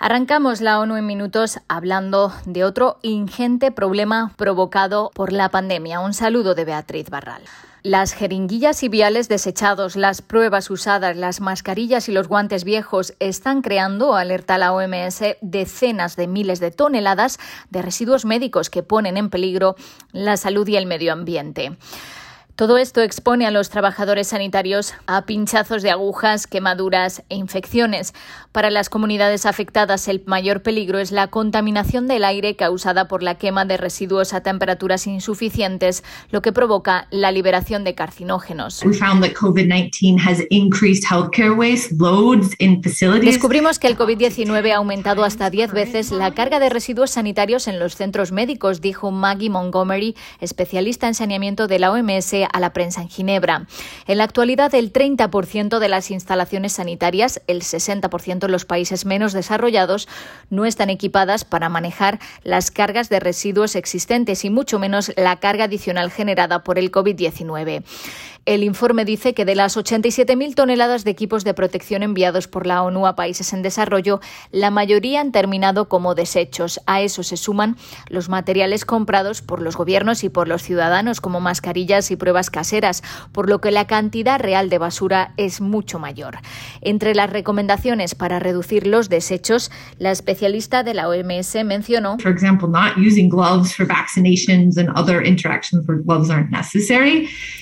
Arrancamos la ONU en minutos hablando de otro ingente problema provocado por la pandemia. Un saludo de Beatriz Barral. Las jeringuillas y viales desechados, las pruebas usadas, las mascarillas y los guantes viejos están creando, alerta la OMS, decenas de miles de toneladas de residuos médicos que ponen en peligro la salud y el medio ambiente. Todo esto expone a los trabajadores sanitarios a pinchazos de agujas, quemaduras e infecciones. Para las comunidades afectadas, el mayor peligro es la contaminación del aire causada por la quema de residuos a temperaturas insuficientes, lo que provoca la liberación de carcinógenos. Descubrimos que el COVID-19 ha aumentado hasta 10 veces la carga de residuos sanitarios en los centros médicos, dijo Maggie Montgomery, especialista en saneamiento de la OMS a la prensa en Ginebra. En la actualidad, el 30% de las instalaciones sanitarias, el 60% en los países menos desarrollados, no están equipadas para manejar las cargas de residuos existentes y mucho menos la carga adicional generada por el COVID-19. El informe dice que de las 87.000 toneladas de equipos de protección enviados por la ONU a países en desarrollo, la mayoría han terminado como desechos. A eso se suman los materiales comprados por los gobiernos y por los ciudadanos, como mascarillas y pruebas caseras, por lo que la cantidad real de basura es mucho mayor. Entre las recomendaciones para reducir los desechos, la especialista de la OMS mencionó, por ejemplo,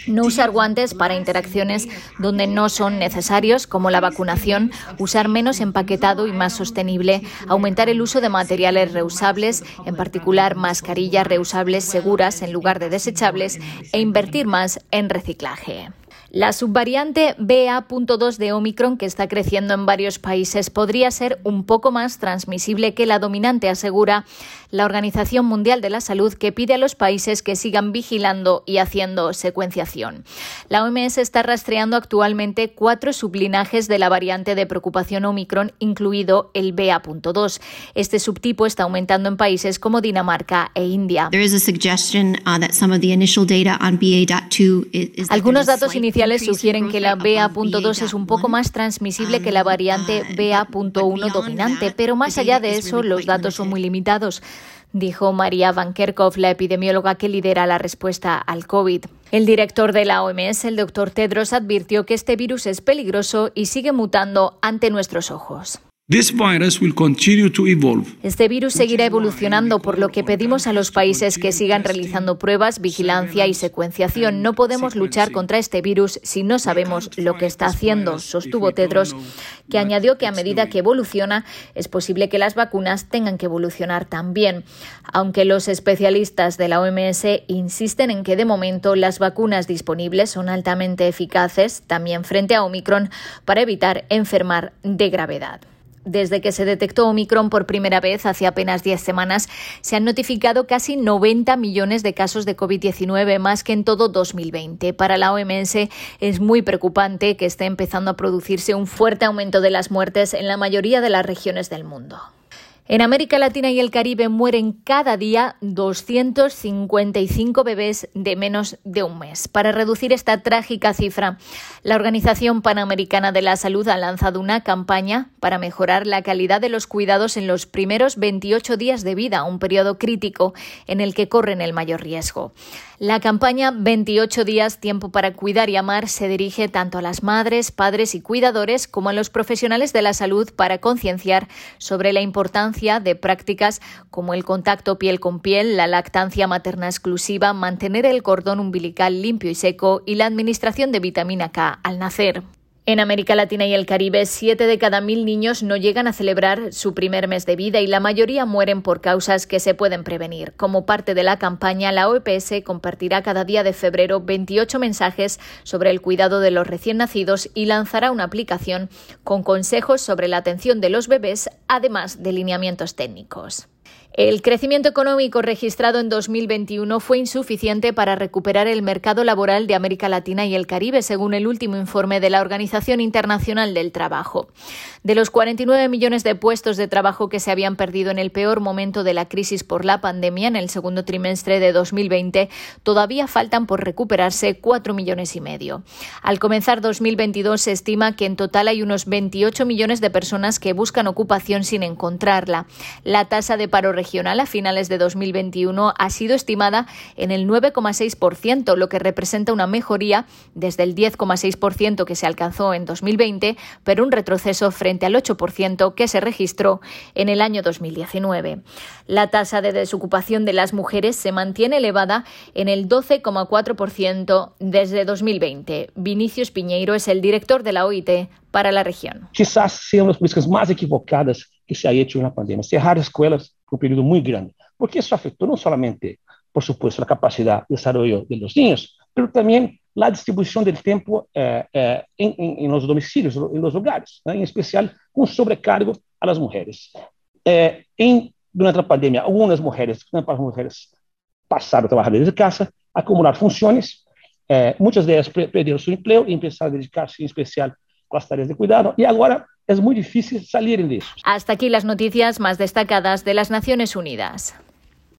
no usar guantes para interacciones donde no son necesarios, como la vacunación, usar menos empaquetado y más sostenible, aumentar el uso de materiales reusables, en particular mascarillas reusables seguras en lugar de desechables, e invertir más en reciclaje. La subvariante BA.2 de Omicron, que está creciendo en varios países, podría ser un poco más transmisible que la dominante, asegura la Organización Mundial de la Salud, que pide a los países que sigan vigilando y haciendo secuenciación. La OMS está rastreando actualmente cuatro sublinajes de la variante de preocupación Omicron, incluido el BA.2. Este subtipo está aumentando en países como Dinamarca e India. Algunos datos iniciales sugieren que la BA.2 es un poco más transmisible que la variante BA.1 dominante, pero más allá de eso, los datos son muy limitados dijo María Van Kerkhove, la epidemióloga que lidera la respuesta al COVID. El director de la OMS, el doctor Tedros, advirtió que este virus es peligroso y sigue mutando ante nuestros ojos. Este virus seguirá evolucionando, por lo que pedimos a los países que sigan realizando pruebas, vigilancia y secuenciación. No podemos luchar contra este virus si no sabemos lo que está haciendo, sostuvo Tedros, que añadió que a medida que evoluciona es posible que las vacunas tengan que evolucionar también. Aunque los especialistas de la OMS insisten en que de momento las vacunas disponibles son altamente eficaces, también frente a Omicron, para evitar enfermar de gravedad. Desde que se detectó Omicron por primera vez hace apenas 10 semanas, se han notificado casi 90 millones de casos de COVID-19, más que en todo 2020. Para la OMS es muy preocupante que esté empezando a producirse un fuerte aumento de las muertes en la mayoría de las regiones del mundo. En América Latina y el Caribe mueren cada día 255 bebés de menos de un mes. Para reducir esta trágica cifra, la Organización Panamericana de la Salud ha lanzado una campaña para mejorar la calidad de los cuidados en los primeros 28 días de vida, un periodo crítico en el que corren el mayor riesgo. La campaña 28 días tiempo para cuidar y amar se dirige tanto a las madres, padres y cuidadores como a los profesionales de la salud para concienciar sobre la importancia de prácticas como el contacto piel con piel, la lactancia materna exclusiva, mantener el cordón umbilical limpio y seco y la administración de vitamina K al nacer. En América Latina y el Caribe, siete de cada mil niños no llegan a celebrar su primer mes de vida y la mayoría mueren por causas que se pueden prevenir. Como parte de la campaña, la OPS compartirá cada día de febrero 28 mensajes sobre el cuidado de los recién nacidos y lanzará una aplicación con consejos sobre la atención de los bebés, además de lineamientos técnicos. El crecimiento económico registrado en 2021 fue insuficiente para recuperar el mercado laboral de América Latina y el Caribe, según el último informe de la Organización Internacional del Trabajo. De los 49 millones de puestos de trabajo que se habían perdido en el peor momento de la crisis por la pandemia en el segundo trimestre de 2020, todavía faltan por recuperarse 4 millones y medio. Al comenzar 2022 se estima que en total hay unos 28 millones de personas que buscan ocupación sin encontrarla. La tasa de paro regional a finales de 2021 ha sido estimada en el 9,6%, lo que representa una mejoría desde el 10,6% que se alcanzó en 2020, pero un retroceso frente al 8% que se registró en el año 2019. La tasa de desocupación de las mujeres se mantiene elevada en el 12,4% desde 2020. Vinicius Piñeiro es el director de la OIT para la región. Quizás sean las políticas más equivocadas que se ha hecho en la pandemia. Cerrar escuelas por un periodo muy grande, porque eso afectó no solamente, por supuesto, la capacidad de desarrollo de los niños, pero también la distribución del tiempo eh, eh, en, en, en, los domicilios, en los hogares, en especial con sobrecargo a las mujeres. Eh, en, durante la pandemia, algunas mujeres, algunas mujeres pasaron a trabajar desde casa, a acumular funciones, eh, muchas de ellas perderam su empleo y empezaron a dedicarse en especial a las tareas de cuidado, y ahora es muy difícil salir de eso. Hasta aquí las noticias más destacadas de las Naciones Unidas.